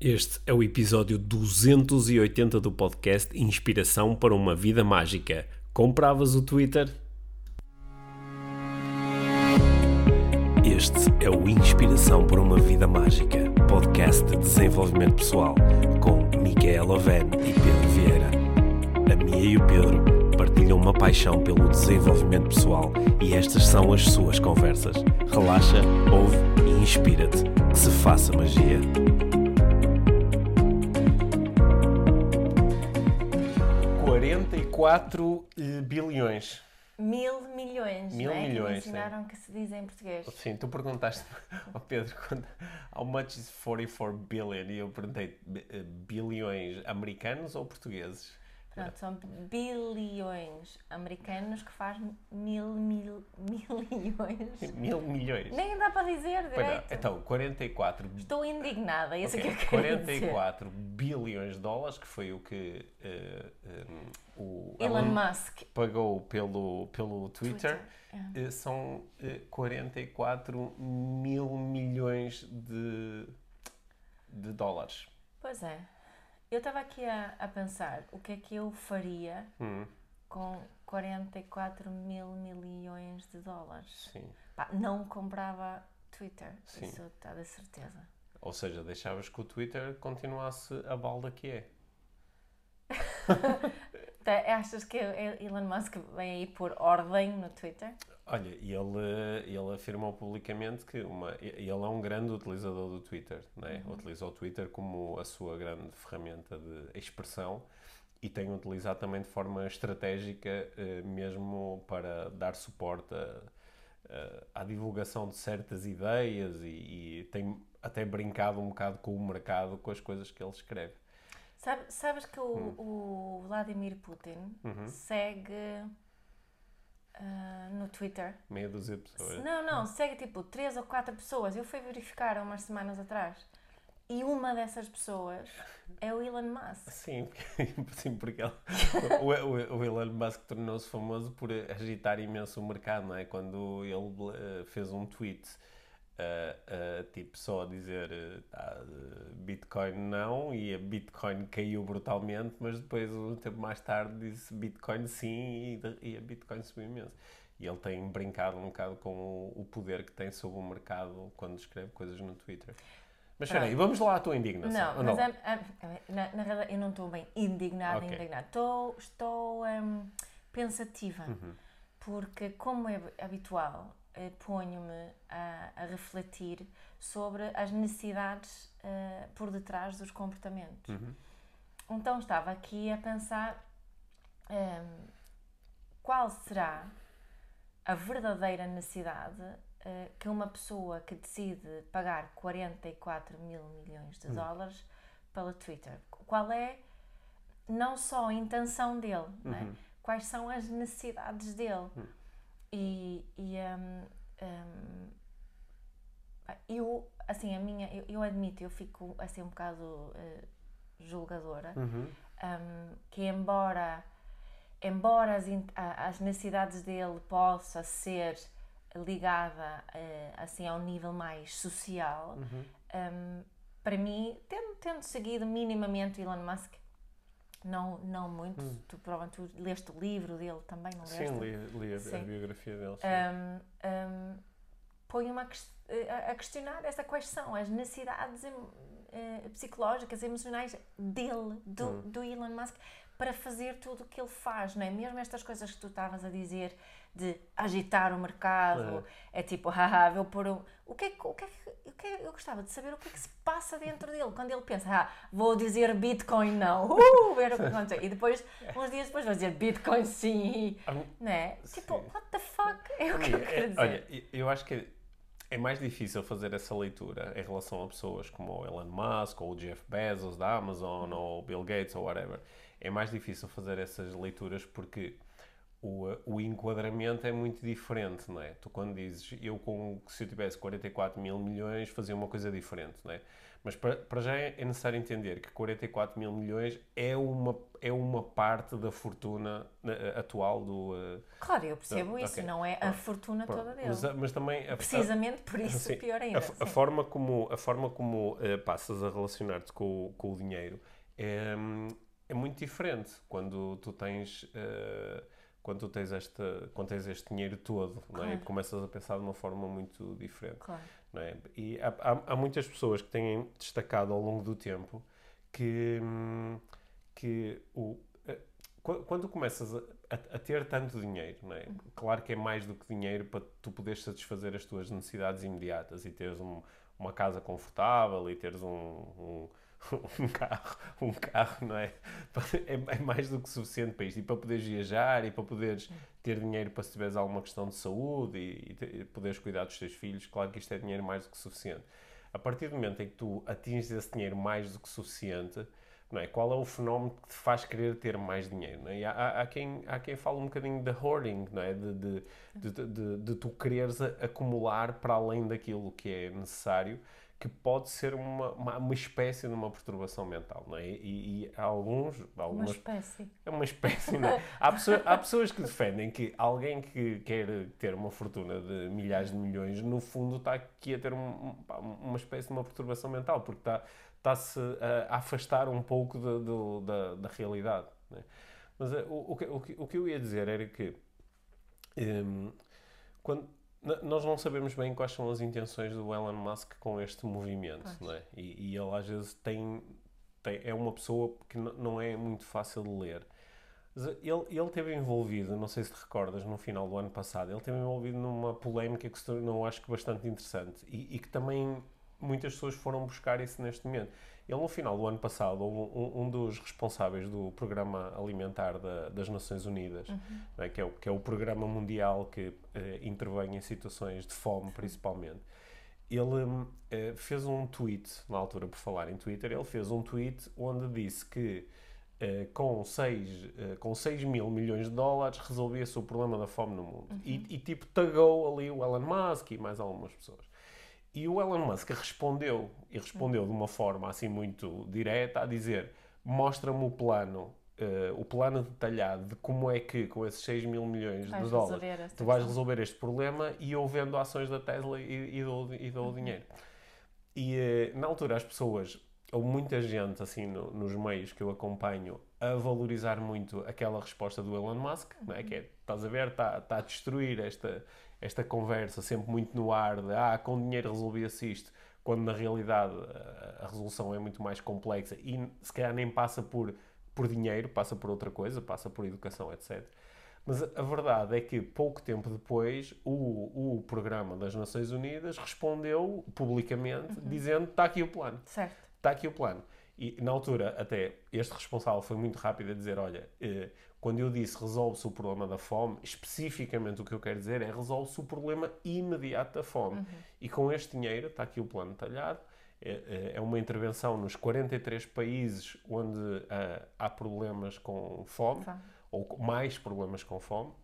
Este é o episódio 280 do podcast Inspiração para uma Vida Mágica. Compravas o Twitter? Este é o Inspiração para uma Vida Mágica, podcast de desenvolvimento pessoal, com Micaela Oven e Pedro Vieira. A Mia e o Pedro partilham uma paixão pelo desenvolvimento pessoal e estas são as suas conversas. Relaxa, ouve e inspira-te. Que se faça magia. 44 eh, bilhões. Mil milhões, Mil não é? milhões, Que me ensinaram que se diz em português. Sim, tu perguntaste ao Pedro how much is 44 billion e eu perguntei eh, bilhões americanos ou portugueses? Pronto, são bilhões americanos que faz mil, mil, milhões. Mil milhões. Nem dá para dizer direito. Então, 44 Estou indignada, é isso Ok, que eu quero dizer. 44 bilhões de dólares, que foi o que eh, eh, o Elon Musk. pagou pelo, pelo Twitter, Twitter, eh, são eh, 44 mil milhões de, de dólares. Pois é. Eu estava aqui a, a pensar o que é que eu faria Hum, com 44 mil milhões de dólares. sim. Pá, não comprava Twitter, Sim. isso está de certeza. Ou seja, deixavas que o Twitter continuasse a balda que é. Achas que Elon Musk vem aí por ordem no Twitter? Olha, ele, ele afirmou publicamente que uma, ele é um grande utilizador do Twitter, né? utiliza o Twitter como a sua grande ferramenta de expressão e tem utilizado também de forma estratégica, eh, mesmo para dar suporte a- a- à divulgação de certas ideias e, e tem até brincado um bocado com o mercado, com as coisas que ele escreve. Sabe- sabes que o, Hum. o Vladimir Putin Uhum. segue ah, no Twitter? Meia dúzia de pessoas. Não, não, segue tipo 3 ou 4 pessoas. Eu fui verificar há umas semanas atrás. E uma dessas pessoas é o Elon Musk. Sim, porque, sim, porque ele- o, o, o Elon Musk tornou-se famoso por agitar imenso o mercado, não é? Quando ele eh, fez um tweet, eh, eh, tipo, só a dizer eh, Bitcoin não, e a Bitcoin caiu brutalmente, mas depois, um tempo mais tarde, disse Bitcoin sim, e, e a Bitcoin subiu imenso. E ele tem brincado um bocado com o, o poder que tem sobre o mercado quando escreve coisas no Twitter. Mas espera aí, vamos lá à tua indignação. Não, ou mas é- é- na, realidade eu não estou bem indignada, Ok. indignada. Estou, estou hum, pensativa, Uhum. porque como é habitual, eh, ponho-me a, a refletir sobre as necessidades eh, por detrás dos comportamentos. Uhum. Então estava aqui a pensar hum, qual será a verdadeira necessidade eh, que uma pessoa que decide pagar 44 mil milhões de dólares pela Twitter, qual é não só a intenção dele, não é? quais são as necessidades dele. E, e hum, hum, eu, assim, a minha, eu, eu admito, eu fico assim um bocado eh, julgadora, Uhum. um, que embora, embora as, a- as necessidades dele possa ser ligada eh, assim ao nível mais social, Uhum. um, para mim, tendo, tendo seguido minimamente o Elon Musk, não, não muito, tu provavelmente tu leste o livro dele também, não leste? Sim, li, li a, a Sim. biografia dele. sim. um, um, põe-me a, ques- a- a questionar essa quais são as necessidades em- eh, psicológicas, emocionais dele, do, Hum. do Elon Musk, para fazer tudo o que ele faz, não é? Mesmo estas coisas que tu estavas a dizer de agitar o mercado, é, tipo, haha, vou pôr um... O que é que, o que, é que, o que é- eu gostava de saber o que é que se passa dentro dele, quando ele pensa, ah, vou dizer Bitcoin não, uh, ver o que aconteceu. E depois, uns dias depois, vou dizer Bitcoin sim, não é? Tipo, Sim. what the fuck? É o que eu quero é- dizer. olha, eu acho que é mais difícil fazer essa leitura em relação a pessoas como o Elon Musk, ou o Jeff Bezos da Amazon, ou o Bill Gates, ou whatever. É mais difícil fazer essas leituras porque o, o enquadramento é muito diferente, não é? Tu quando dizes, eu com, se eu tivesse 44 mil milhões fazia uma coisa diferente, não é? Mas para, para já é necessário entender que 44 mil milhões é uma, é uma parte da fortuna uh, atual do. Uh, claro, eu percebo isso, okay. não é a fortuna Pronto. toda dele. Mas, mas também. A, Precisamente por isso, assim, pior ainda. A, a, forma como, a forma como uh, passas a relacionar-te com, com o dinheiro é, é muito diferente quando tu tens quando tu tens, esta, quando tens este dinheiro todo, claro. não é? E começas a pensar de uma forma muito diferente. Claro. Não é? E há, há, há, muitas pessoas que têm destacado ao longo do tempo que, que o, quando começas a, a, a, ter tanto dinheiro, não é? claro que é mais do que dinheiro para tu poderes satisfazer as tuas necessidades imediatas e teres um, uma casa confortável e teres um, um um carro, um carro, não é? é? é? mais do que suficiente para isto. E para poderes viajar e para poderes ter dinheiro para se tiveres alguma questão de saúde e, e poderes cuidar dos teus filhos, claro que isto é dinheiro mais do que suficiente. A partir do momento em que tu atinges esse dinheiro mais do que suficiente, não é? Qual é o fenómeno que te faz querer ter mais dinheiro? Não é? Há, há, quem, há quem fala um bocadinho de hoarding, não é? De, de, de, de, de tu quereres acumular para além daquilo que é necessário que pode ser uma, uma, uma, espécie de uma perturbação mental, não é? E, e há alguns... Algumas, uma espécie. É uma espécie, não é? há, pessoas, há pessoas que defendem que alguém que quer ter uma fortuna de milhares de milhões, no fundo está aqui a ter um, uma espécie de uma perturbação mental, porque está, está-se a, afastar um pouco de, de, da, da realidade, é? Mas uh, o, o, que, o, que, o que eu ia dizer era que... Um, quando, nós não sabemos bem quais são as intenções do Elon Musk com este movimento, não é? E, e, ele às vezes tem, tem, é uma pessoa que não é muito fácil de ler. Ele, ele teve envolvido, não sei se te recordas, no final do ano passado, ele teve envolvido numa polémica que se tornou, acho que, bastante interessante e, e que também muitas pessoas foram buscar isso neste momento. Ele, no final do ano passado, um, um dos responsáveis do Programa Alimentar da, das Nações Unidas, uhum. né, que, é o, que é o programa mundial que eh, intervém em situações de fome, principalmente, ele eh, fez um tweet, na altura, por falar em Twitter, ele fez um tweet onde disse que eh, com 6 com 6 mil milhões de dólares resolvia-se o problema da fome no mundo. Uhum. E, e, tipo, tagau ali o Elon Musk e mais algumas pessoas. E o Elon Musk respondeu, e respondeu de uma forma assim muito direta, a dizer: mostra-me o plano, uh, o plano detalhado de como é que, com esses 6 mil milhões vais de dólares, tu vais resolver este problema e eu vendo ações da Tesla e, e dou, e dou uhum. o dinheiro. E uh, na altura as pessoas, ou muita gente assim no, nos meios que eu acompanho, a valorizar muito aquela resposta do Elon Musk, uhum. não é? que é, estás a ver, está, está a destruir esta esta conversa sempre muito no ar de ah, com dinheiro resolvia-se isto, quando na realidade a, resolução é muito mais complexa e se calhar nem passa por, por dinheiro, passa por outra coisa, passa por educação, etc. Mas a, a verdade é que pouco tempo depois o, o programa das Nações Unidas respondeu publicamente uhum. dizendo está aqui o plano. Certo. Está aqui o plano. E na altura, até este responsável foi muito rápido a dizer: olha, eh, quando eu disse resolve-se o problema da fome, especificamente o que eu quero dizer é resolve-se o problema imediato da fome. Uhum. E com este dinheiro, está aqui o plano detalhado, é, é, é uma intervenção nos 43 países onde uh, há problemas com fome, fome, ou mais problemas com fome,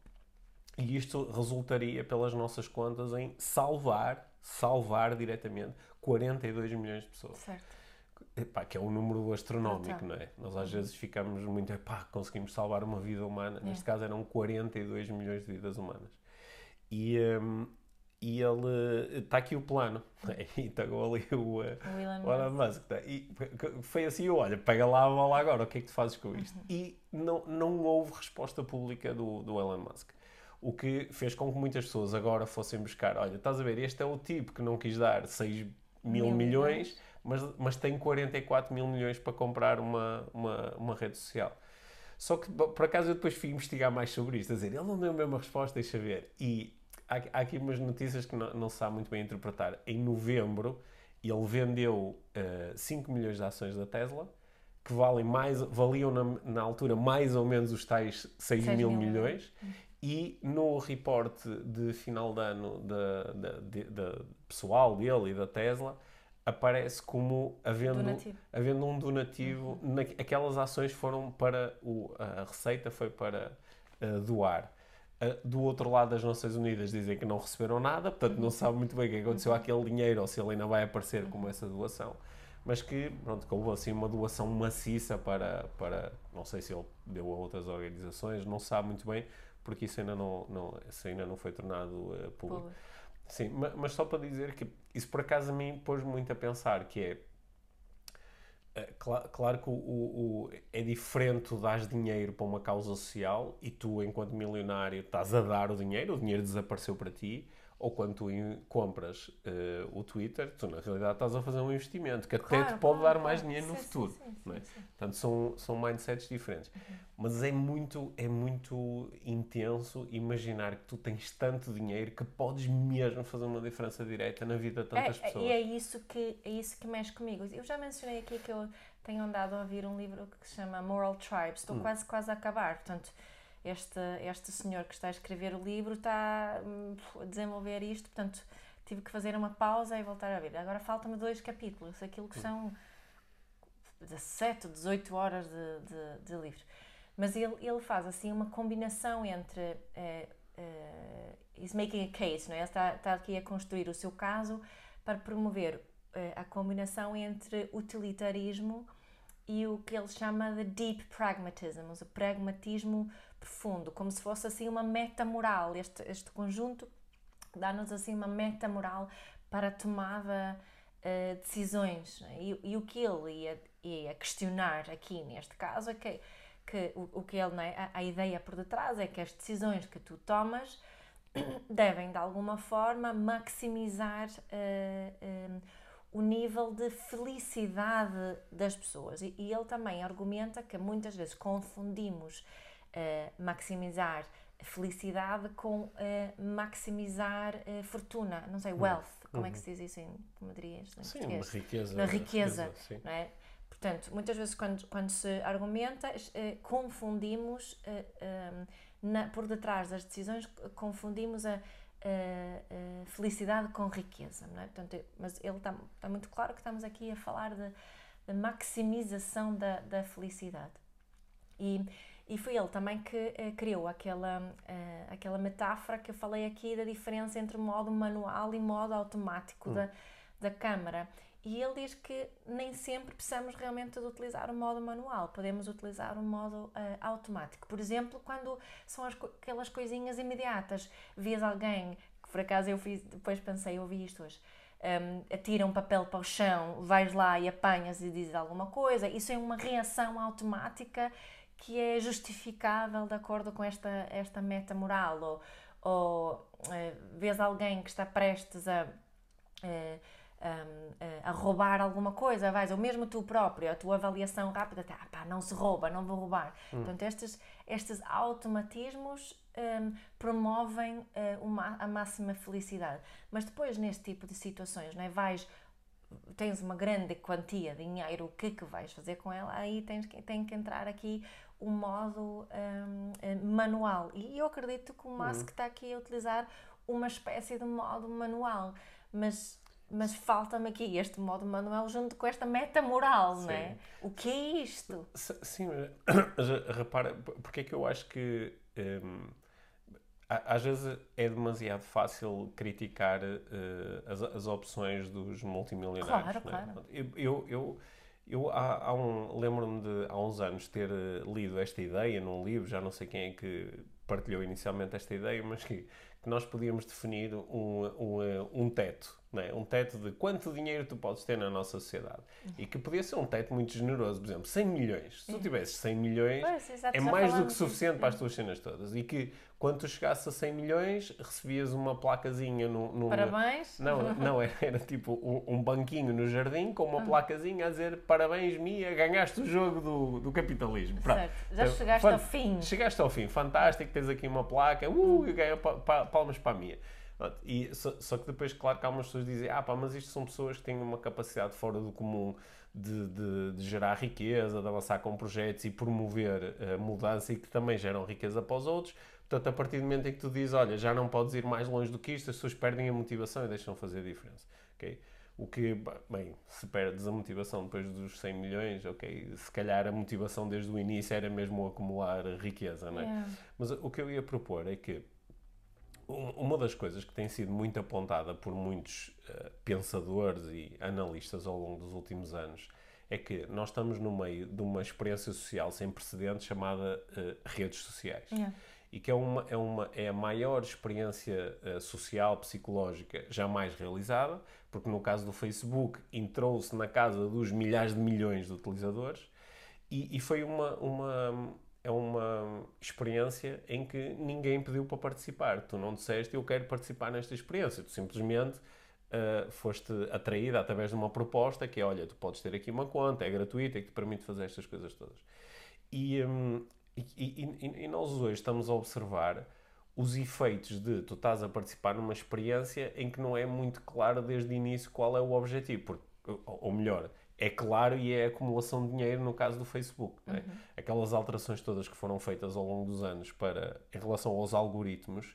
e isto resultaria, pelas nossas contas, em salvar, salvar diretamente 42 milhões de pessoas. Certo. Epá, que é um número astronómico, não é? Nós às vezes ficamos muito, epá, conseguimos salvar uma vida humana. É. Neste caso eram 42 milhões de vidas humanas. E, um, e ele está aqui o plano e tagou ali o, o Elon Musk, tá? e foi assim olha pega lá a bola agora o que é que tu fazes com isto uhum. e não, não houve resposta pública do, do Elon Musk o que fez com que muitas pessoas agora fossem buscar olha estás a ver este é o tipo que não quis dar 6 mil, mil milhões, milhões mas, mas tem 44 mil milhões para comprar uma, uma, uma rede social. Só que, por acaso, eu depois fui investigar mais sobre isto, a dizer, ele não deu a mesma resposta, deixa ver. E há, há aqui umas notícias que não, não se sabe muito bem interpretar. Em novembro, ele vendeu uh, eh, 5 milhões de ações da Tesla, que valem mais, valiam na, na altura mais ou menos os tais 6, 6 mil, mil milhões. E no reporte de final de ano de, de, de, pessoal dele e da Tesla, aparece como havendo, donativo. havendo um donativo. Uhum. Na, aquelas ações foram para. O, a receita foi para uh, doar. Uh, do outro lado, as Nações Unidas dizem que não receberam nada, portanto, uhum. não sabe muito bem o que aconteceu uhum. àquele dinheiro ou se ele ainda vai aparecer como uhum. essa doação. mas que, pronto, que houve assim uma doação maciça para, para, não sei se ele deu a outras organizações, não sabe muito bem, porque isso ainda não, não, isso ainda não foi tornado uh, público. Sim, mas, só para dizer que isso por acaso a mim pôs muito a pensar, que é, uh, cl claro que o, o, é diferente tu dás dinheiro para uma causa social e tu, enquanto milionário, estás a dar o dinheiro, o dinheiro desapareceu para ti, ou quando tu compras uh, o Twitter, tu na realidade estás a fazer um investimento que até te pode claro, dar mais dinheiro sim, no futuro. Sim, sim, é? Portanto, são, são mindsets diferentes. Uhum. Mas é muito, é muito intenso imaginar que tu tens tanto dinheiro que podes mesmo fazer uma diferença direta na vida de tantas é, pessoas. E é isso, que, é isso que mexe comigo. Eu já mencionei aqui que eu tenho andado a ouvir um livro que se chama Moral Tribes. Estou hum. quase, quase a acabar. Portanto, este, este senhor que está a escrever o livro está hum, a desenvolver isto, portanto tive que fazer uma pausa e voltar a ver. Agora falta-me dois capítulos, aquilo que são 17, 18 horas de, de, de livro. Mas ele, ele faz assim uma combinação entre. Uh, uh, he's making a case, não é? Está, está aqui a construir o seu caso para promover uh, a combinação entre utilitarismo e o que ele chama de deep pragmatism, o pragmatismo profundo, como se fosse assim uma meta moral. Este, este conjunto dá-nos assim uma meta moral para a tomada uh, decisões. É? E, e, o que ele ia, ia, questionar aqui neste caso é que, que o, o que ele, é? a, a, ideia por detrás é que as decisões que tu tomas devem de alguma forma maximizar uh, uh, o nível de felicidade das pessoas. E, e ele também argumenta que muitas vezes confundimos uh, maximizar felicidade com uh, maximizar uh, fortuna, não sei, wealth, uhum. como é que se diz isso em comedrias? Em sim, uma riqueza. Na riqueza, riqueza não é? Portanto, muitas vezes quando, quando se argumenta, confundimos, na, por detrás das decisões, confundimos a, a, a felicidade com riqueza, não é? Portanto, mas ele está, está muito claro que estamos aqui a falar de maximização da, da felicidade. E e foi ele também que uh, criou aquela, uh, aquela metáfora que eu falei aqui da diferença entre modo manual e modo automático hum. da, da câmara. E ele diz que nem sempre precisamos realmente de utilizar o modo manual, podemos utilizar o modo uh, automático. Por exemplo, quando são as, aquelas coisinhas imediatas, vês alguém, que por acaso eu fiz, depois pensei, eu ouvi isto hoje, um, atira um papel para o chão, vais lá e apanhas e dizes alguma coisa, isso é uma reação automática que é justificável de acordo com esta, esta meta moral, ou, ou uh, vês alguém que está prestes a, uh, um, a roubar alguma coisa, vais, ou mesmo tu próprio, a tua avaliação rápida, tá, pá, não se rouba, não vou roubar. Hum. Portanto, estes, estes automatismos um, promovem uh, uma, a máxima felicidade. Mas depois, neste tipo de situações, não é? vais tens uma grande quantia de dinheiro, o que que vais fazer com ela? Aí tens, tem que entrar aqui o modo um, eh, manual. E eu acredito que o Musk uhum. está aqui a utilizar uma espécie de modo manual, mas mas falta-me aqui este modo manual junto com esta meta moral, sim. não é? O que é isto? Sim, mas repara, porque é que eu acho que um, às vezes é demasiado fácil criticar uh, as, as opções dos multimilionários. Claro, é? claro. Eu, eu, eu eu há, há um, lembro-me de há uns anos ter eh, lido esta ideia num livro, já não sei quem é que partilhou inicialmente esta ideia, mas que, que nós podíamos definir um, um, eh, um teto é? Um teto de quanto dinheiro tu podes ter na nossa sociedade. E que podia ser um teto muito generoso, por exemplo, 100 milhões. Se tu tivesses 100 milhões, pois, é mais do que suficiente para as tuas cenas todas. E que quando tu chegasses a 100 milhões, recebias uma placazinha no. no parabéns? Não, não era, era tipo um, um, banquinho no jardim com uma ah. placazinha a dizer parabéns, Mia, ganhaste o jogo do, do capitalismo. Pronto. Certo, já então, chegaste ao fim. Chegaste ao fim, fantástico, tens aqui uma placa, uh, e ganha palmas para a Mia. E, só, só, que depois, claro que algumas pessoas dizem ah pá, mas isto são pessoas que têm uma capacidade fora do comum de, de, de gerar riqueza, de avançar com projetos e promover a mudança e que também geram riqueza para os outros. Portanto, a partir do momento em que tu dizes, olha, já não podes ir mais longe do que isto, as pessoas perdem a motivação e deixam fazer a diferença. Okay? O que, bem, se perdes a motivação depois dos 100 milhões, ok, se calhar a motivação desde o início era mesmo acumular riqueza, não é? Yeah. Mas o que eu ia propor é que uma das coisas que tem sido muito apontada por muitos uh, pensadores e analistas ao longo dos últimos anos é que nós estamos no meio de uma experiência social sem precedentes chamada uh, redes sociais. Yeah. E que é, uma, é, uma, é a maior experiência uh, social, psicológica jamais realizada, porque no caso do Facebook entrou-se na casa dos milhares de milhões de utilizadores e, e foi uma, uma, é uma experiência em que ninguém pediu para participar. Tu não disseste eu quero participar nesta experiência, tu simplesmente uh, foste atraída através de uma proposta que é olha, tu podes ter aqui uma conta, é gratuita e que te permite fazer estas coisas todas. E, um, e, e, e, nós hoje estamos a observar os efeitos de tu estás a participar numa experiência em que não é muito claro desde o início qual é o objetivo, porque, ou melhor, é claro e é a acumulação de dinheiro no caso do Facebook. É? Uhum. Né? Aquelas alterações todas que foram feitas ao longo dos anos para, em relação aos algoritmos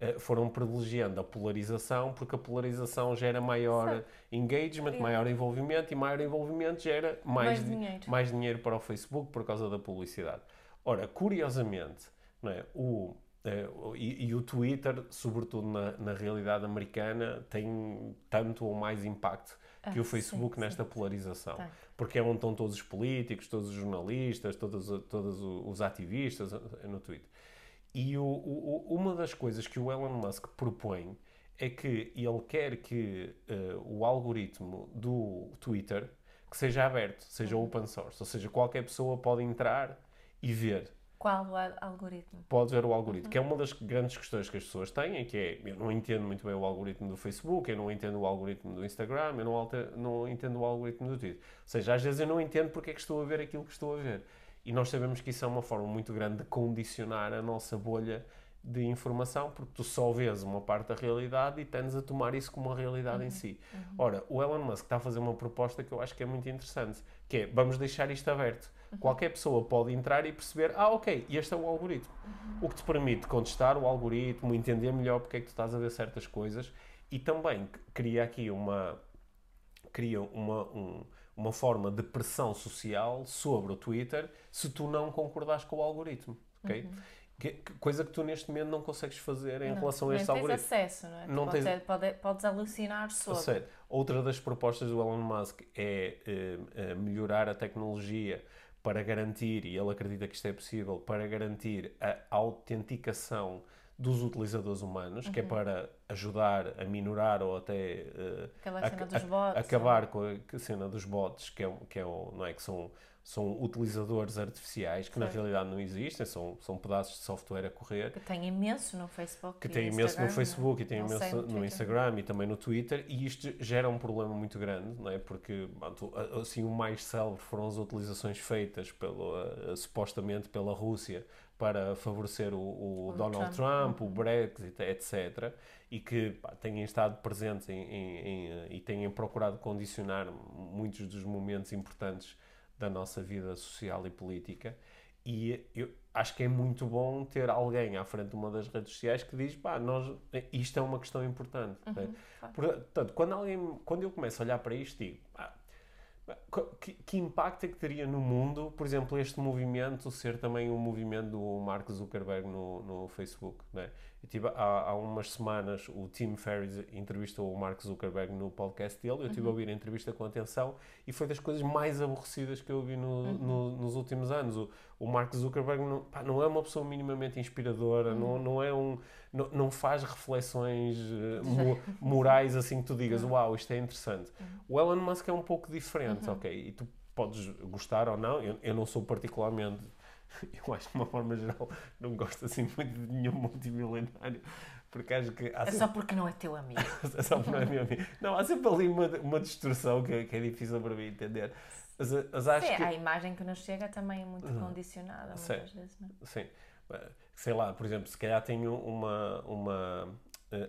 eh, foram privilegiando a polarização porque a polarização gera maior Certo. engagement, maior envolvimento e maior envolvimento gera mais, mais, dinheiro. mais dinheiro para o Facebook por causa da publicidade. Ora, curiosamente, não é, o, eh, e, e, o Twitter, sobretudo na, na realidade americana, tem tanto ou mais impacto que ah, o Facebook sim, nesta sim. polarização. Tá. Porque é onde estão todos os políticos, todos os jornalistas, todos, todos os ativistas eh, no Twitter. E o, o, uma das coisas que o Elon Musk propõe é que ele quer que uh, o algoritmo do Twitter que seja aberto, seja uhum. open source, ou seja, qualquer pessoa pode entrar e ver qual o algoritmo? Pode ver o algoritmo, uhum. que é uma das grandes questões que as pessoas têm, que é, eu não entendo muito bem o algoritmo do Facebook, eu não entendo o algoritmo do Instagram, eu não, alter, não entendo o algoritmo do Twitter. Ou seja, às vezes eu não entendo porque é que estou a ver aquilo que estou a ver. E nós sabemos que isso é uma forma muito grande de condicionar a nossa bolha de informação, porque tu só vês uma parte da realidade e tendes a tomar isso como uma realidade uhum. em si. Uhum. Ora, o Elon Musk está a fazer uma proposta que eu acho que é muito interessante, que é, vamos deixar isto aberto Uhum. Qualquer pessoa pode entrar e perceber, ah, ok, este é o algoritmo. Uhum. O que te permite contestar o algoritmo, entender melhor porque é que tu estás a ver certas coisas e também cria aqui uma, cria uma, um, uma forma de pressão social sobre o Twitter se tu não concordares com o algoritmo, ok? Uhum. Que, coisa que tu neste momento não consegues fazer em não, relação a este algoritmo. Não tens acesso, não é? Não podes, tens... pode, podes alucinar sobre. Outra das propostas do Elon Musk é uh, melhorar a tecnologia para garantir, e ele acredita que isto é possível, para garantir a autenticação dos utilizadores humanos, uhum. que é uhum. para ajudar a minorar ou até uh, a, a, acabar com a cena dos bots, que é, que é não é que são são utilizadores artificiais que Sim. na realidade não existem, são, são pedaços de software a correr. Que tem imenso no Facebook. Que tem imenso no Facebook e tem imenso no, no Instagram e também no Twitter, e isto gera um problema muito grande, não é? Porque assim, o mais célebre foram as utilizações feitas pelo, uh, supostamente pela Rússia para favorecer o, o, o Donald Trump, Trump, o Brexit, etc. E que pá, têm estado presentes em, em, em, eh, e têm procurado condicionar muitos dos momentos importantes da nossa vida social e política. E eu acho que é muito bom ter alguém à frente de uma das redes sociais que diz, pá, nós, isto é uma questão importante. Uhum, né? Portanto, quando, alguém, quando eu começo a olhar para isto, digo, ah, que, que, impacto é que teria no mundo, por exemplo, este movimento ser também um movimento do Mark Zuckerberg no, no Facebook? Né? Eu tive, há, há umas semanas o Tim Ferriss entrevistou o Mark Zuckerberg no podcast dele, eu estive uhum. a ouvir a entrevista com atenção e foi das coisas mais aborrecidas que eu vi no, uhum. no, nos últimos anos. O, o Mark Zuckerberg não, pá, não, é uma pessoa minimamente inspiradora, uhum. não, não é um não, não faz reflexões uh, mo morais assim que tu digas, uhum. uau, isto é interessante. Uhum. O Elon Musk é um pouco diferente, uhum. ok? E tu podes gostar ou não, eu, eu não sou particularmente eu acho que de uma forma geral não gosto assim muito de nenhum multimilionário porque acho que é sempre... só porque não é teu amigo é só porque não é meu amigo não, há sempre ali uma, uma distorção que, que é difícil para mim entender mas, mas acho sim, que... a imagem que nos chega também é muito uhum. condicionada muitas sim, vezes não? É? sim sei lá, por exemplo, se calhar tenho uma, uma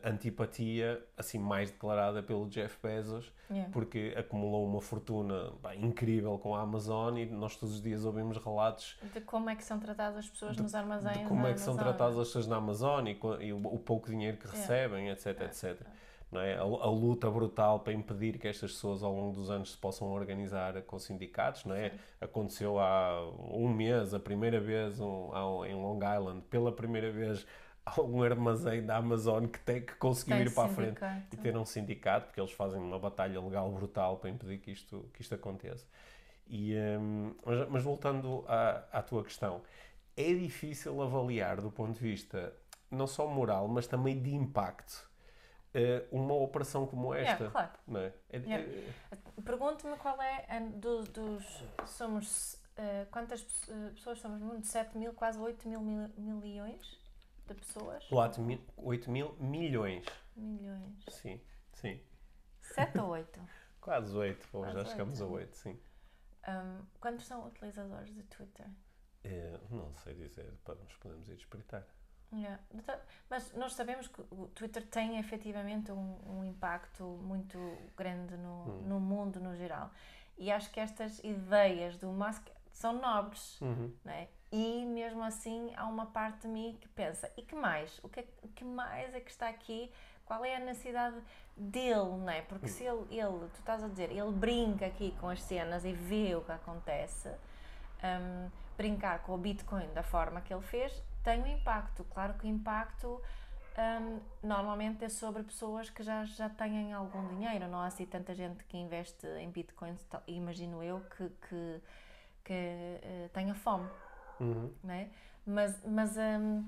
antipatia assim mais declarada pelo Jeff Bezos, yeah. porque acumulou uma fortuna incrível com a Amazon e nós todos os dias ouvimos relatos de como é que são tratadas as pessoas de, nos armazéns. De como é que são tratadas as pessoas na Amazon e, e o, o, pouco dinheiro que yeah. recebem, etc, yeah. etc. É? A, a, luta brutal para impedir que estas pessoas ao longo dos anos se possam organizar com sindicatos, não é? Aconteceu há um mês, a primeira vez um, em Long Island, pela primeira vez um armazém da Amazon que tem que conseguiu Tem ir para a frente sindicato. e ter um sindicato, porque eles fazem uma batalha legal brutal para impedir que isto, que isto aconteça. E, hum, mas, mas voltando à, à tua questão, é difícil avaliar do ponto de vista não só moral, mas também de impacto eh, uma operação como esta. É, claro. Não é? É- Yeah. é- Pergunto-me qual é do- dos. Somos. eh, quantas pe- eh, pessoas somos no mundo? 7 mil, quase 8 mil, mil milhões de pessoas? 8 mil, 8 mil milhões. Milhões. Sim, sim. 7 ou 8? Quase 8, Quase já chegamos a oito. 8, sim. Um, quantos são utilizadores de Twitter? Eh, não sei dizer, mas podemos ir espreitar. Yeah. Então, Mas nós sabemos que o Twitter tem efetivamente um, um impacto muito grande no, Hum. no mundo no geral. E acho que estas ideias do Musk são nobres. Uhum. não é? E mesmo assim há uma parte de mim que pensa, e que mais? O que, é- que mais é que está aqui? Qual é a necessidade dele, não é? Porque se ele, ele, tu estás a dizer, ele brinca aqui com as cenas e vê o que acontece, hum, brincar com o Bitcoin da forma que ele fez tem um impacto. Claro que o impacto hum, normalmente é sobre pessoas que já, já têm algum dinheiro, não há assim tanta gente que investe em Bitcoins, tal- imagino eu, que, que, que eh, tenha fome Uhum. não é? Mas, mas hum,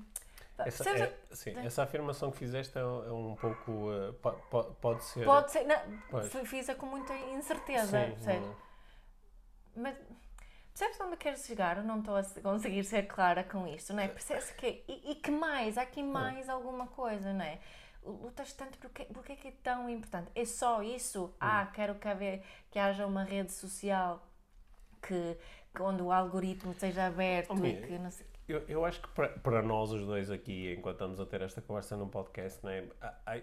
Essa, é- sim, essa afirmação que fizeste é, é um pouco. po- po- pode ser. pode ser, não, fiz-a com muita incerteza, Sim, percebes? não- Mas percebes onde quero chegar? Eu não estou a se- conseguir ser clara com isto, não é? Percebes que e, e que mais? Há aqui mais alguma coisa, não é? Lutas tanto porque, porque é que é tão importante? É só isso? Ah, quero que, haver, que haja uma rede social que onde o algoritmo seja aberto Oh, e que não sei. Eu, eu acho que para, para nós os dois aqui, enquanto estamos a ter esta conversa no podcast, né,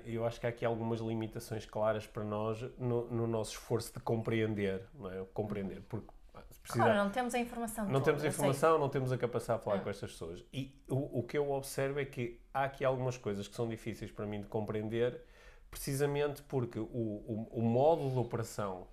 eu acho que há aqui algumas limitações claras para nós no, no nosso esforço de compreender, não é? Compreender, porque pá, se precisar- Claro, não temos a informação não toda, temos a eu sei. informação, não temos a capacidade de falar É. com estas pessoas. E o, o que eu observo é que há aqui algumas coisas que são difíceis para mim de compreender, precisamente porque o, o, o modo de operação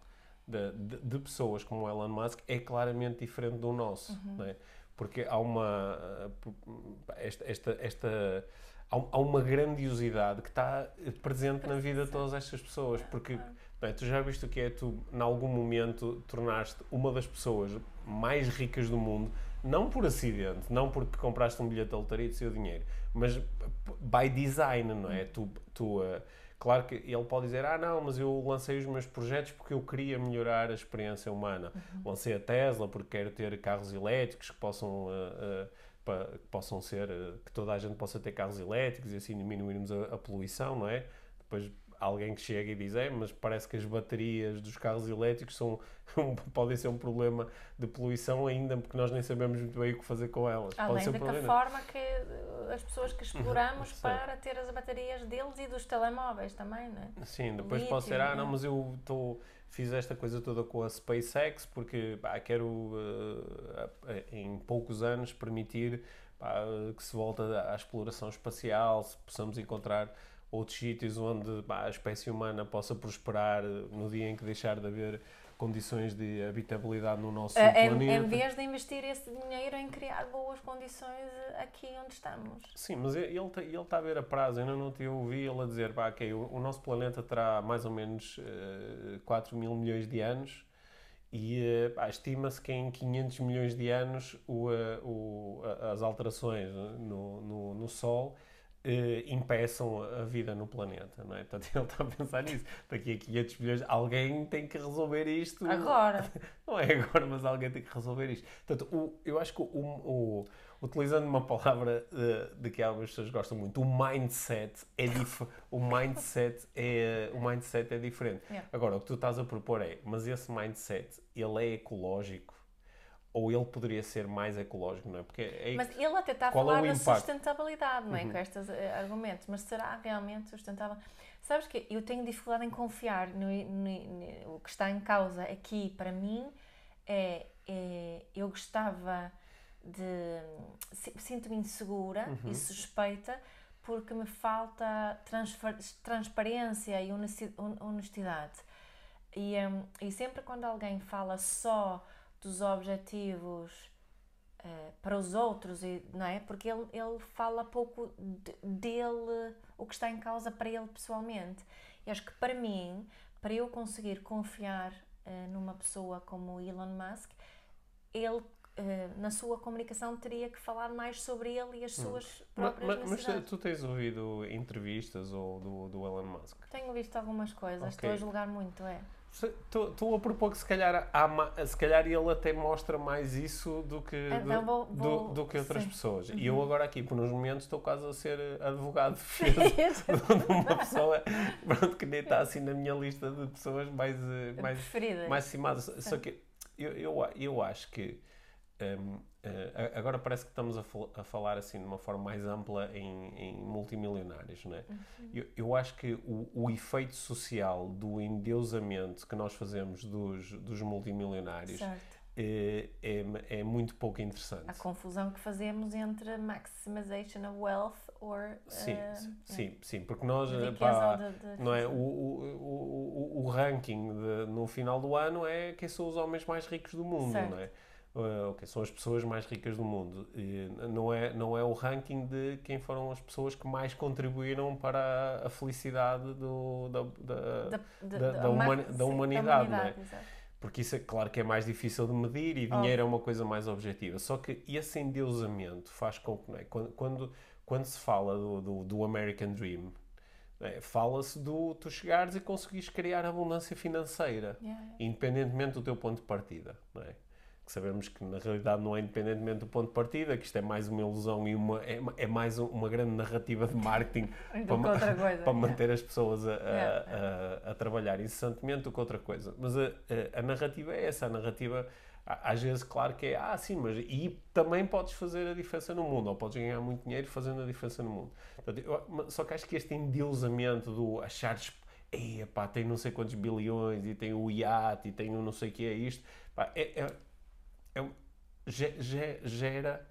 de, de, de pessoas como o Elon Musk é claramente diferente do nosso. Uhum. não é? Porque há uma. p- Esta, esta, esta, há um- uma grandiosidade que está presente na vida de todas estas pessoas. Porque não é, tu já viste o que é tu, em algum momento, tornaste uma das pessoas mais ricas do mundo, não por acidente, não porque compraste um bilhete de lotaria e saiu dinheiro, mas by design, não é? Tu, tu, uh, claro que ele pode dizer, ah não, mas eu lancei os meus projetos porque eu queria melhorar a experiência humana. Lancei a Tesla porque quero ter carros elétricos que possam... uh, uh, pa- que possam ser, uh, que toda a gente possa ter carros elétricos e assim diminuirmos a, a poluição, não é? Depois alguém que chega e diz, é, mas parece que as baterias dos carros elétricos são, podem ser um problema de poluição ainda, porque nós nem sabemos muito bem o que fazer com elas. Além um da problema. forma que uh, as pessoas que exploramos para ter as baterias deles e dos telemóveis também, não é? Sim, depois pode ser, Lítio, ah, não, é. mas eu tô, fiz esta coisa toda com a SpaceX porque pá, quero, eh, em poucos anos, permitir que se volte à exploração espacial, se possamos encontrar outros sítios onde pá, a espécie humana possa prosperar no dia em que deixar de haver condições de habitabilidade no nosso Uh, em, planeta. em vez de investir esse dinheiro em criar boas condições uh, aqui onde estamos. Sim, mas ele está ele tá a ver a prazo. Eu não te ouvi ele a dizer pá, ok, o, o nosso planeta terá mais ou menos eh, 4 mil milhões de anos e pá, estima-se que em 500 milhões de anos o, eh, o- as alterações no, no, no Sol eh, impeçam a vida no planeta, não é? Portanto, ele está a pensar nisso. Daqui a 500 milhões, alguém tem que resolver isto. Agora, Não é agora, mas alguém tem que resolver isto. Portanto, o, eu acho que o, o- utilizando uma palavra eh, de que algumas pessoas gostam muito, o mindset é dif o mindset é o mindset é diferente. Yeah. Agora, o que tu estás a propor é, mas esse mindset, ele é ecológico ou ele poderia ser mais ecológico, não é? Porque é mas ele até está a é falar o da impacto? sustentabilidade, não é? Uhum. Com estes uh, argumentos, mas será realmente sustentável? Sabes que eu tenho dificuldade em confiar no, no- no- o que está em causa aqui para mim é, é eu gostava de si- sinto-me insegura Uhum. e suspeita porque me falta transfer- transparência e honesti- hon- honestidade e, hum, e sempre quando alguém fala só dos objetivos uh, para os outros, e, não é? Porque ele, ele fala pouco de, dele, o que está em causa para ele pessoalmente. E acho que para mim, para eu conseguir confiar uh, numa pessoa como Elon Musk, ele Uh, na sua comunicação teria que falar mais sobre ele e as hum. suas hum. próprias mas, necessidades. Mas tu tens ouvido entrevistas ou do, do Elon Musk? Tenho visto algumas coisas, okay. estou a julgar muito, é. Estou a propor que se calhar, há, se calhar ele até mostra mais isso do que, então, do, vou, vou, do, do, que outras sim. pessoas. Uhum. E eu uhum. agora aqui, por uns momentos, estou quase a ser advogado de uma pessoa pronto, que nem está assim na minha lista de pessoas mais, eh, mais, Preferidas. mais cimadas. Só que eu, eu, eu acho que um, uh, agora parece que estamos a, a, falar assim de uma forma mais ampla em, em multimilionários, não é? Uhum. Eu, eu, acho que o, o, efeito social do endeusamento que nós fazemos dos, dos multimilionários é, é, é, muito pouco interessante. A confusão que fazemos entre maximization of wealth or sim, uh, sim, sim, porque nós pá, de, de não é o, o, o, o ranking de, no final do ano é quem são os homens mais ricos do mundo, certo. não é? Uh, okay, são as pessoas mais ricas do mundo. E não, é, não é o ranking de quem foram as pessoas que mais contribuíram para a felicidade do, da, da, da, da, da, humani da humanidade, não é? Porque isso é claro que é mais difícil de medir e dinheiro oh. é uma coisa mais objetiva. Só que esse endeusamento faz com que, é? quando, quando, quando, se fala do, do, do American Dream, é? fala-se do tu chegares e conseguires criar abundância financeira, yeah. independentemente do teu ponto de partida. Não é? Que sabemos que na realidade não é independentemente do ponto de partida, que isto é mais uma ilusão e uma, é, é mais uma grande narrativa de marketing para, para, manter as pessoas a, a, a, a, trabalhar incessantemente do que outra coisa. Mas a, narrativa é essa, a narrativa às vezes claro que é, ah sim, mas e também podes fazer a diferença no mundo, ou podes ganhar muito dinheiro fazendo a diferença no mundo. Só que acho que este endeusamento do achares Ei, pá, tem não sei quantos bilhões e tem o iate e tem o não sei o que é isto. Pá, é, é, é, gera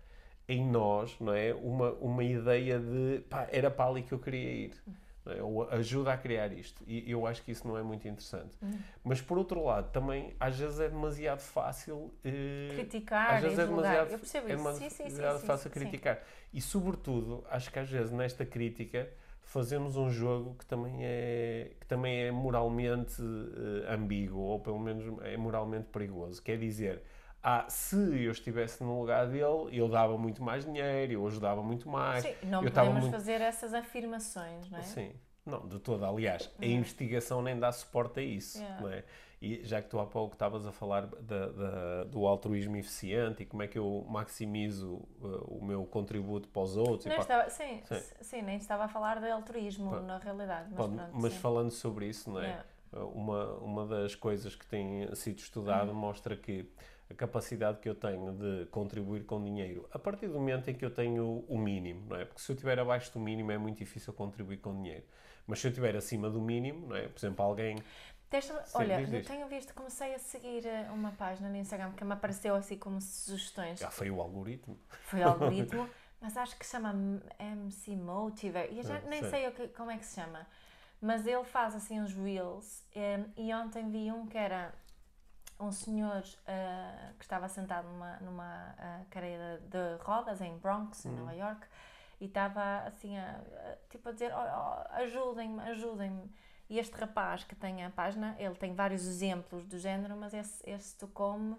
em nós não é, uma, uma ideia de pá, era para ali que eu queria ir. É? Ou ajuda a criar isto. E eu acho que isso não é muito interessante. Uhum. Mas por outro lado, também às vezes é demasiado fácil eh, criticar. Às vezes é demasiado, eu percebo é demasiado sim, sim, sim, fácil criticar. E sobretudo, acho que às vezes nesta crítica fazemos um jogo que também é, que também é moralmente uh, ambíguo, ou pelo menos é moralmente perigoso. Quer dizer, ah, se eu estivesse no lugar dele, eu dava muito mais dinheiro, eu ajudava muito mais. Sim, não podemos muito... fazer essas afirmações, não é? Sim, não, de toda. Aliás, a investigação nem dá suporte a isso, yeah. não é? E já que tu há pouco estavas a falar da, da, do altruísmo eficiente e como é que eu maximizo uh, o meu contributo para os outros. Para... Estava, sim, sim, sim. nem estava a falar de altruísmo na realidade. Mas, pronto, mas falando sobre isso, não é? Yeah. Uma, uma das coisas que tem sido estudado uhum. mostra que a capacidade que eu tenho de contribuir com dinheiro a partir do momento em que eu tenho o mínimo, não é? Porque se eu estiver abaixo do mínimo é muito difícil contribuir com dinheiro. Mas se eu estiver acima do mínimo, não é? Por exemplo, alguém. Deixa olha, eu tenho visto, comecei a seguir eh, uma página no Instagram que me apareceu assim como sugestões. Já foi o algoritmo. Foi o algoritmo, mas acho que chama MC Motivator. E eu já é, nem sei, sei o que, como é que se chama. Mas ele faz assim uns reels eh, e ontem vi um que era um senhor uh, que estava sentado numa, numa uh, cadeira de rodas em Bronx, uhum. em Nova York, e estava assim a, a tipo a dizer oh, oh, ajudem-me, ajudem-me. E este rapaz que tem a página, ele tem vários exemplos do género, mas esse, esse tocou-me.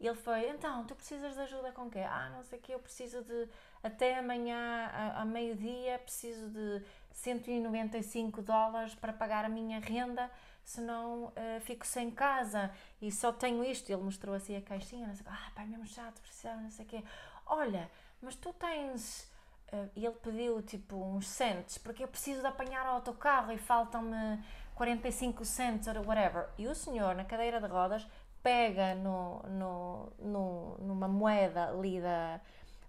Ele foi, então, tu precisas de ajuda com quê? Ah, não sei o que, eu preciso de, até amanhã, a, a meio-dia, preciso de 195 dólares para pagar a minha renda senão uh, fico sem casa e só tenho isto. Ele mostrou assim a caixinha, não sei, ah, pai, mesmo chato, precisava, não sei o quê. Olha, mas tu tens. Uh, ele pediu tipo uns cents, porque eu preciso de apanhar o autocarro e faltam-me 45 cents ou whatever. E o senhor, na cadeira de rodas, pega no, no, no, numa moeda ali da,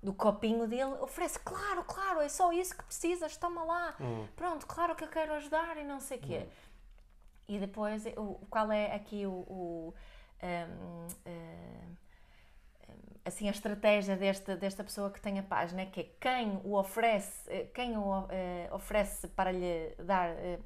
do copinho dele, oferece, claro, claro, é só isso que precisas, toma lá. Hum. Pronto, claro que eu quero ajudar e não sei o quê. Hum. E depois, o, qual é aqui o, o um, um, assim a estratégia desta, desta pessoa que tem a página, que é quem o oferece, eh, quem o uh, oferece para lhe dar, uh,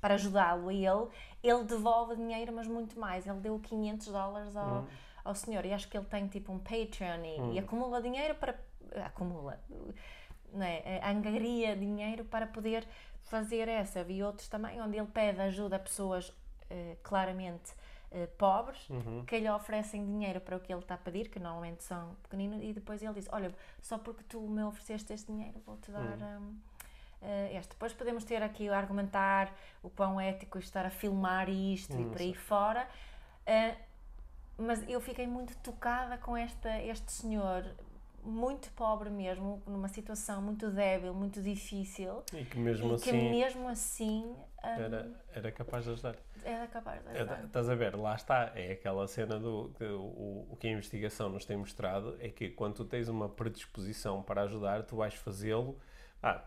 para ajudá-lo a ele, ele devolve dinheiro, mas muito mais. Ele deu 500 dólares ao, uhum. ao senhor e acho que ele tem tipo um Patreon e, Hum. e acumula dinheiro para. acumula. Não é? Angaria dinheiro para poder fazer essa. Vi outros também onde ele pede ajuda a pessoas eh, claramente eh, pobres Uhum. que lhe oferecem dinheiro para o que ele está a pedir, que normalmente são pequeninos, e depois ele diz: Olha, só porque tu me ofereceste este dinheiro, vou-te dar. hum, eh, este. Depois podemos ter aqui a argumentar o quão ético é estar a filmar isto e por aí fora, eh, mas eu fiquei muito tocada com esta, este senhor, muito pobre mesmo, numa situação muito débil, muito difícil, E que mesmo e que assim mesmo assim hum, era, era capaz de ajudar. era capaz de É, ajudar. Estás a ver, lá está, é aquela cena do que o, o que a investigação nos tem mostrado é que quando tu tens uma predisposição para ajudar, tu vais fazê-lo. Ah,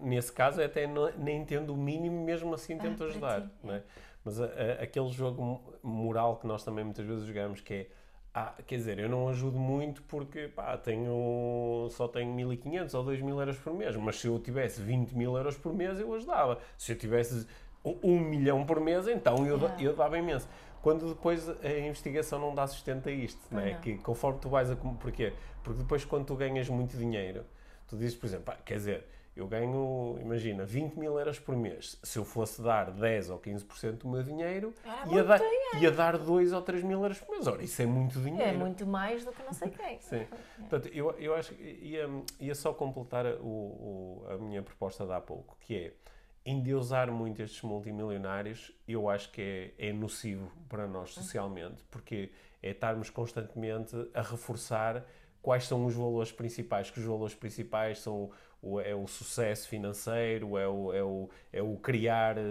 nesse caso, até não- nem tendo o mínimo, mesmo assim tento para ajudar. não é? Mas a- a- aquele jogo mo- moral que nós também muitas vezes jogamos, que é. Ah, quer dizer, eu não ajudo muito porque pá, tenho, só tenho 1500 ou 2000 euros por mês, mas se eu tivesse 20 mil euros por mês eu ajudava. Se eu tivesse um, um milhão por mês, então eu, Yeah. eu dava imenso. Quando depois a investigação não dá sustento a isto, não é? não. Que conforme tu vais a. Porquê? Porque depois quando tu ganhas muito dinheiro, tu dizes, por exemplo, pá, quer dizer, eu ganho, imagina, 20 mil euros por mês. Se eu fosse dar 10 ou 15% do meu dinheiro, Era ia, dar, ia dar 2 ou 3 mil euros por mês. Ora, isso é muito dinheiro. É muito mais do que não sei quem. Sim. Portanto, eu, eu acho que ia, ia só completar o, o- a minha proposta de há pouco, que é endeusar muito estes multimilionários, eu acho que é, é nocivo para nós socialmente, porque é estarmos constantemente a reforçar quais são os valores principais, que os valores principais são o, é o sucesso financeiro, é o, é o, é o criar eh,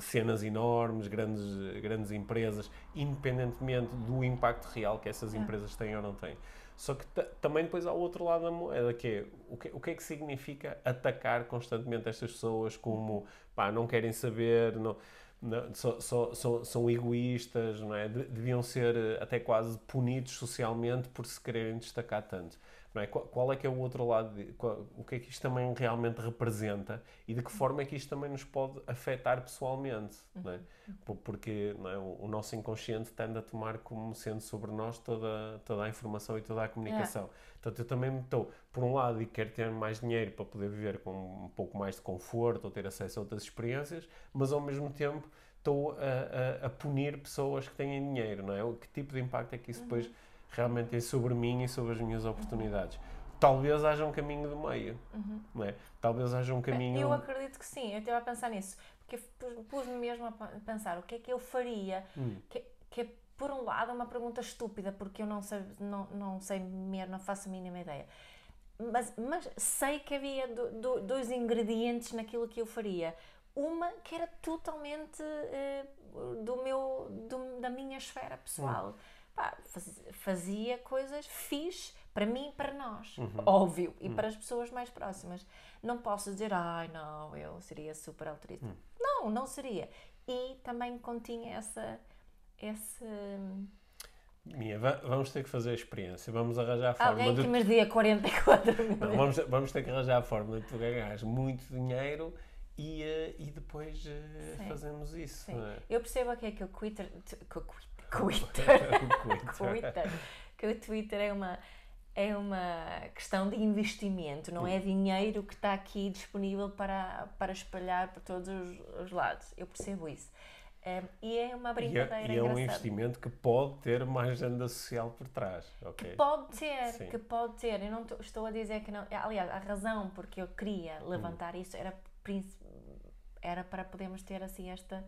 cenas enormes, grandes, grandes empresas, independentemente do impacto real que essas empresas têm ou não têm. Só que ta- também depois há o outro lado da moeda, que é o que, o que é que significa atacar constantemente estas pessoas como, pá, não querem saber, não, não- só- só- só- são egoístas, não é? De- deviam ser eh, até quase punidos socialmente por se quererem destacar tanto. É? Qual, qual é que é o outro lado? de- qual- o que é que isto também realmente representa e de que forma é que isto também nos pode afetar pessoalmente? Não é? Por- Porque é? o, o nosso inconsciente tende a tomar como sendo sobre nós toda, toda a informação e toda a comunicação. Portanto, eu também estou, por um lado, e quero ter mais dinheiro para poder viver com um pouco mais de conforto ou ter acesso a outras experiências, mas ao mesmo tempo estou a, a- a punir pessoas que têm dinheiro, não é? Que tipo de impacto é que isso depois realmente tem sobre mim e sobre as minhas oportunidades? Talvez haja um caminho do meio, não é? Talvez haja um caminho... Eu acredito que sim, eu esteve a pensar nisso, porque pus-me mesmo a pensar o que é que eu faria, Hum. que, que é, por um lado, uma pergunta estúpida, porque eu não sei, não, não sei mesmo, não faço a mínima ideia. Mas, mas sei que havia do- do- dois ingredientes naquilo que eu faria. Uma que era totalmente eh, do meu, do- da minha esfera pessoal. Pá, faz- fazia coisas fixe para mim e para nós, óbvio, e para as pessoas mais próximas. Não posso dizer, ai não, eu seria super altruísta. Não, não seria. E também continha essa, esse... Minha, va- vamos ter que fazer a experiência, vamos arranjar a forma Alguém de que me dê 44 mil Não, vamos, vamos ter que arranjar a forma de tu ganhares muito dinheiro e, eh, e depois eh, fazemos isso. É? Eu percebo aqui que o Twitter. que o Twitter. Twitter. Twitter. Que o Twitter é uma, é uma questão de investimento, não é dinheiro que está aqui disponível para, para espalhar por todos os, os lados. Eu percebo isso. Um, e é uma E é, brincadeira e é um engraçada. investimento que pode ter uma agenda social por trás. ok? Pode ter, Sim. que pode ter. Eu não estou a dizer que não. Aliás, a razão porque eu queria levantar Hum. isso era, era para podermos ter assim esta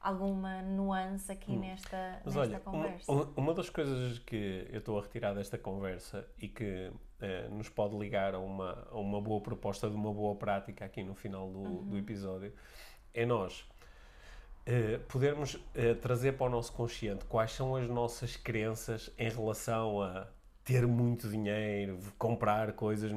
alguma nuance aqui nesta, Hum. Mas nesta olha, conversa. uma- uma das coisas que eu estou a retirar desta conversa e que eh, nos pode ligar a uma, a uma boa proposta de uma boa prática aqui no final do, Uhum. do episódio é nós eh, podermos eh, trazer para o nosso consciente quais são as nossas crenças em relação a ter muito dinheiro, comprar coisas,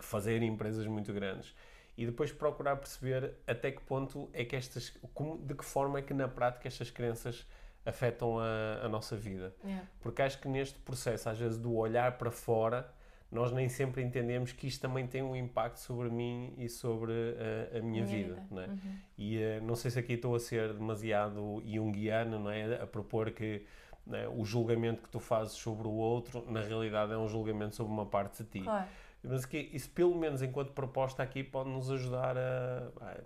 fazer empresas muito grandes e depois procurar perceber até que ponto é que estas, como- de que forma é que na prática estas crenças afetam a, a nossa vida. Yeah. Porque acho que neste processo, às vezes, do olhar para fora, nós nem sempre entendemos que isto também tem um impacto sobre mim e sobre eh, a minha, Minha vida. vida. Não é? Uhum. E eh, não sei se aqui estou a ser demasiado junguiano, não é? A propor que né, o julgamento que tu fazes sobre o outro, na realidade é um julgamento sobre uma parte de ti. Claro. Mas que isso, pelo menos enquanto proposta aqui, pode nos ajudar a, a,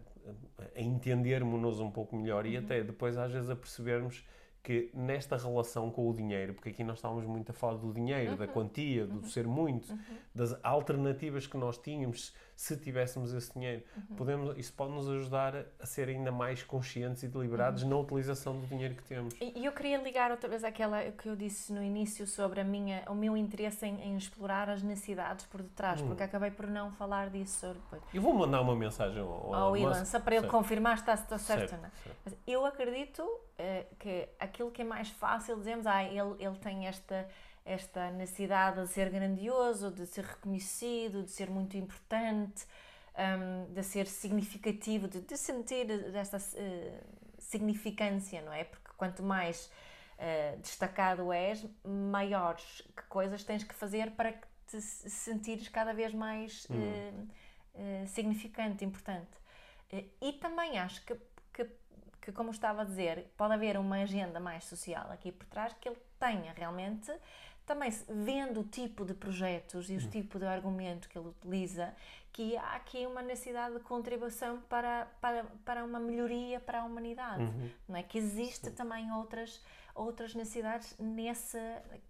a entendermos-nos um pouco melhor e até depois às vezes a percebermos que nesta relação com o dinheiro, porque aqui nós estávamos muito a falar do dinheiro, da quantia, do ser muito, das alternativas que nós tínhamos se tivéssemos esse dinheiro, podemos, isso pode nos ajudar a ser ainda mais conscientes e deliberados na utilização do dinheiro que temos. E eu queria ligar outra vez àquela que eu disse no início sobre a minha, o meu interesse em, em explorar as necessidades por detrás, Hum. porque acabei por não falar disso depois. Eu vou mandar uma mensagem ao, Ao Musk. só para ele Certo. confirmar se está, se está certo, Certo, ou não. certo. Eu acredito eh, que aquilo que é mais fácil dizemos, ah, ele, ele tem esta, esta necessidade de ser grandioso, de ser reconhecido, de ser muito importante, hum, de ser significativo, de, de sentir desta eh, significância, não é? Porque quanto mais eh, destacado és, maiores coisas tens que fazer para que te se- sentires cada vez mais eh, eh, significante, importante. E também acho que, que, que, como estava a dizer, pode haver uma agenda mais social aqui por trás que ele tenha realmente, também vendo o tipo de projetos e o tipo de argumento que ele utiliza, que há aqui uma necessidade de contribuição para, para, para uma melhoria para a humanidade. Não é? Que existe também outras, outras necessidades nesse,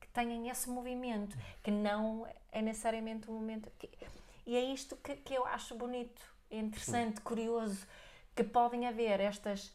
que tenham esse movimento, que não é necessariamente um momento. que- e é isto que, que eu acho bonito, interessante, curioso, que podem haver estas.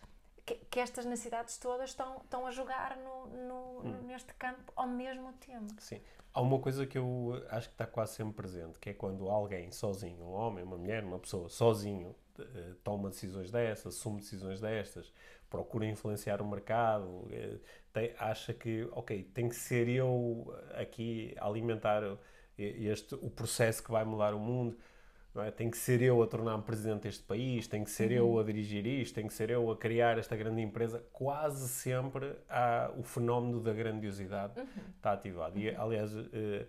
Que, que estas necessidades todas estão, estão a jogar no, no- no- neste campo ao mesmo tempo. Sim. Há uma coisa que eu acho que está quase sempre presente, que é quando alguém sozinho, um homem, uma mulher, uma pessoa sozinho, eh, toma decisões dessas, assume decisões destas, procura influenciar o mercado, eh, tem- acha que, ok, tem que ser eu aqui a alimentar este, o processo que vai mudar o mundo. É? Tem que ser eu a tornar-me presidente deste país, tem que ser eu a dirigir isto, tem que ser eu a criar esta grande empresa. Quase sempre há o fenómeno da grandiosidade está ativado. E, aliás, eh,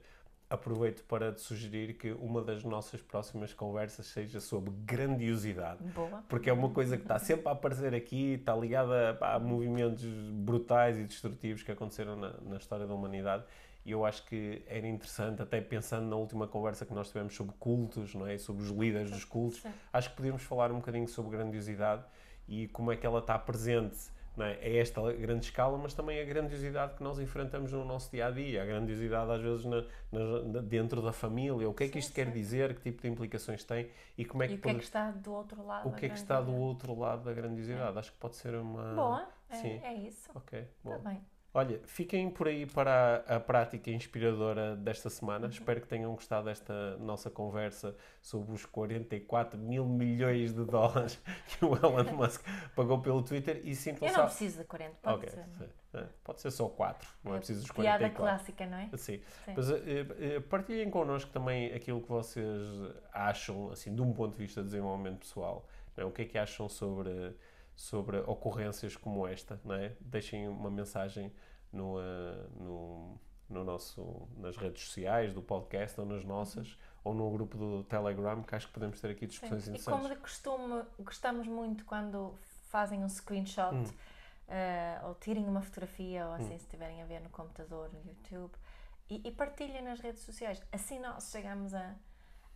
aproveito para te sugerir que uma das nossas próximas conversas seja sobre grandiosidade. Boa. Porque é uma coisa que está sempre a aparecer aqui, está ligada pá, a movimentos brutais e destrutivos que aconteceram na, na história da humanidade. E eu acho que era interessante, até pensando na última conversa que nós tivemos sobre cultos, não é? sobre os líderes dos cultos, Sim. acho que podíamos falar um bocadinho sobre grandiosidade e como é que ela está presente não é? a esta grande escala, mas também a grandiosidade que nós enfrentamos no nosso dia a dia, a grandiosidade às vezes na- na- dentro da família, o que é que Sim, isto quer sim. dizer, que tipo de implicações tem e como é que, E o que é que pode- está do outro lado? o que é que está do outro lado da grandiosidade. Acho que pode ser uma. Boa, Sim. é, é isso. Ok, bom. bem. Olha, fiquem por aí para a, a prática inspiradora desta semana. Uhum. Espero que tenham gostado desta nossa conversa sobre os 44 mil milhões de dólares que o Elon Musk pagou pelo Twitter e sintam Eu só. não preciso de 40, pode Ok, ser. sim. É, pode ser só 4, não é, preciso dos Piada 44. clássica, não é? Sim. Sim. Mas eh, partilhem connosco também aquilo que vocês acham, assim, de um ponto de vista de desenvolvimento pessoal. não é? O que é que acham sobre, sobre ocorrências como esta, não é? Deixem uma mensagem no, eh, no, no nosso, nas redes sociais do podcast ou nas nossas, ou no grupo do Telegram, que acho que podemos ter aqui discussões Sim. E interessantes. como de costume, gostamos muito quando fazem um screenshot Hum. eh, ou tirem uma fotografia ou assim, se estiverem a ver no computador, no YouTube, e, e partilhem nas redes sociais. Assim nós chegamos a,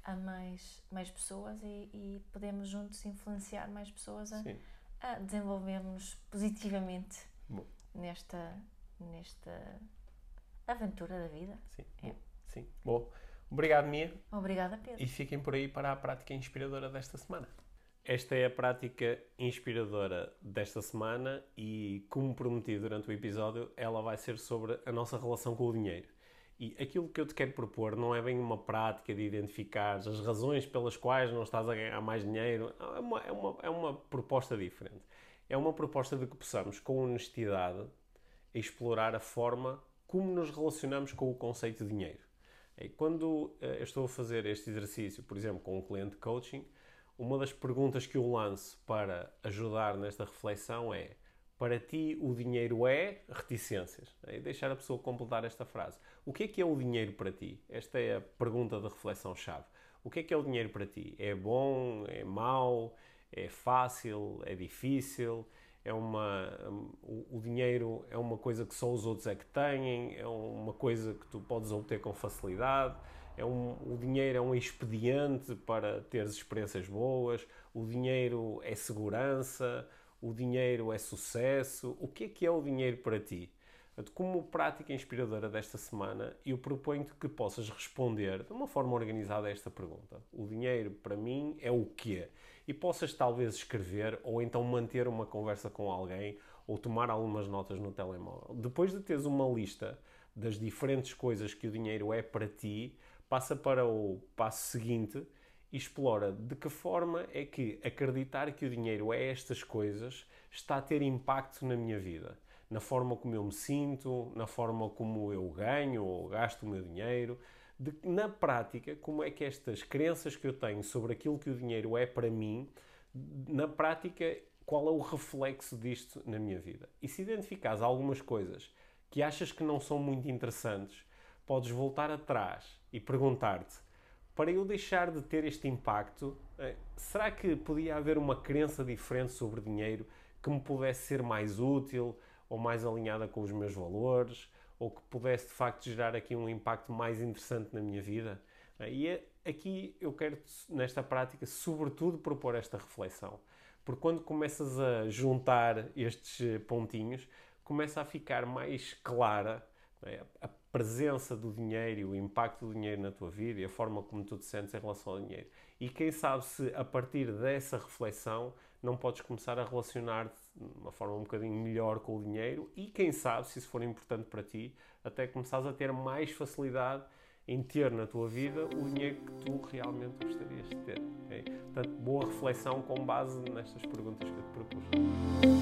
a mais, mais pessoas e, e podemos juntos influenciar mais pessoas a, Sim. A desenvolvermos positivamente Bom. nesta, nesta aventura da vida. Sim. É. Sim. Bom, obrigado, Mia. Obrigada, Pedro. E fiquem por aí para a prática inspiradora desta semana. Esta é a prática inspiradora desta semana e, como prometi durante o episódio, ela vai ser sobre a nossa relação com o dinheiro. E aquilo que eu te quero propor não é bem uma prática de identificar as razões pelas quais não estás a ganhar mais dinheiro. É uma, é uma, é uma proposta diferente. É uma proposta de que possamos, com honestidade, explorar a forma como nos relacionamos com o conceito de dinheiro. E quando eh, eu estou a fazer este exercício, por exemplo, com um cliente de coaching, uma das perguntas que eu lanço para ajudar nesta reflexão é: para ti o dinheiro é reticências? E deixar a pessoa completar esta frase. O que é que é o dinheiro para ti? Esta é a pergunta de reflexão-chave. O que é que é o dinheiro para ti? É bom? É mau? É fácil? É difícil? é uma, o, o, dinheiro é uma coisa que só os outros é que têm, é uma coisa que tu podes obter com facilidade, é um, o dinheiro é um expediente para teres experiências boas, o dinheiro é segurança, o dinheiro é sucesso. O que é que é o dinheiro para ti? Como prática inspiradora desta semana, eu proponho-te que possas responder de uma forma organizada a esta pergunta. O dinheiro para mim é o quê? E possas talvez escrever ou então manter uma conversa com alguém ou tomar algumas notas no telemóvel. Depois de teres uma lista das diferentes coisas que o dinheiro é para ti, passa para o passo seguinte e explora de que forma é que acreditar que o dinheiro é estas coisas está a ter impacto na minha vida. Na forma como eu me sinto, na forma como eu ganho ou gasto o meu dinheiro, de, na prática, como é que estas crenças que eu tenho sobre aquilo que o dinheiro é para mim, na prática, qual é o reflexo disto na minha vida? E se identificares algumas coisas que achas que não são muito interessantes, podes voltar atrás e perguntar-te: para eu deixar de ter este impacto, eh, será que podia haver uma crença diferente sobre dinheiro que me pudesse ser mais útil ou mais alinhada com os meus valores? ou que pudesse de facto gerar aqui um impacto mais interessante na minha vida. E é, aqui eu quero, nesta prática, sobretudo propor esta reflexão. Porque quando começas a juntar estes pontinhos, começa a ficar mais clara é? a presença do dinheiro e o impacto do dinheiro na tua vida e a forma como tu te sentes em relação ao dinheiro. E quem sabe se a partir dessa reflexão não podes começar a relacionar-te de uma forma um bocadinho melhor com o dinheiro e quem sabe, se isso for importante para ti, até começares a ter mais facilidade em ter na tua vida o dinheiro que tu realmente gostarias de ter. Okay? Portanto, boa reflexão com base nestas perguntas que eu te propus.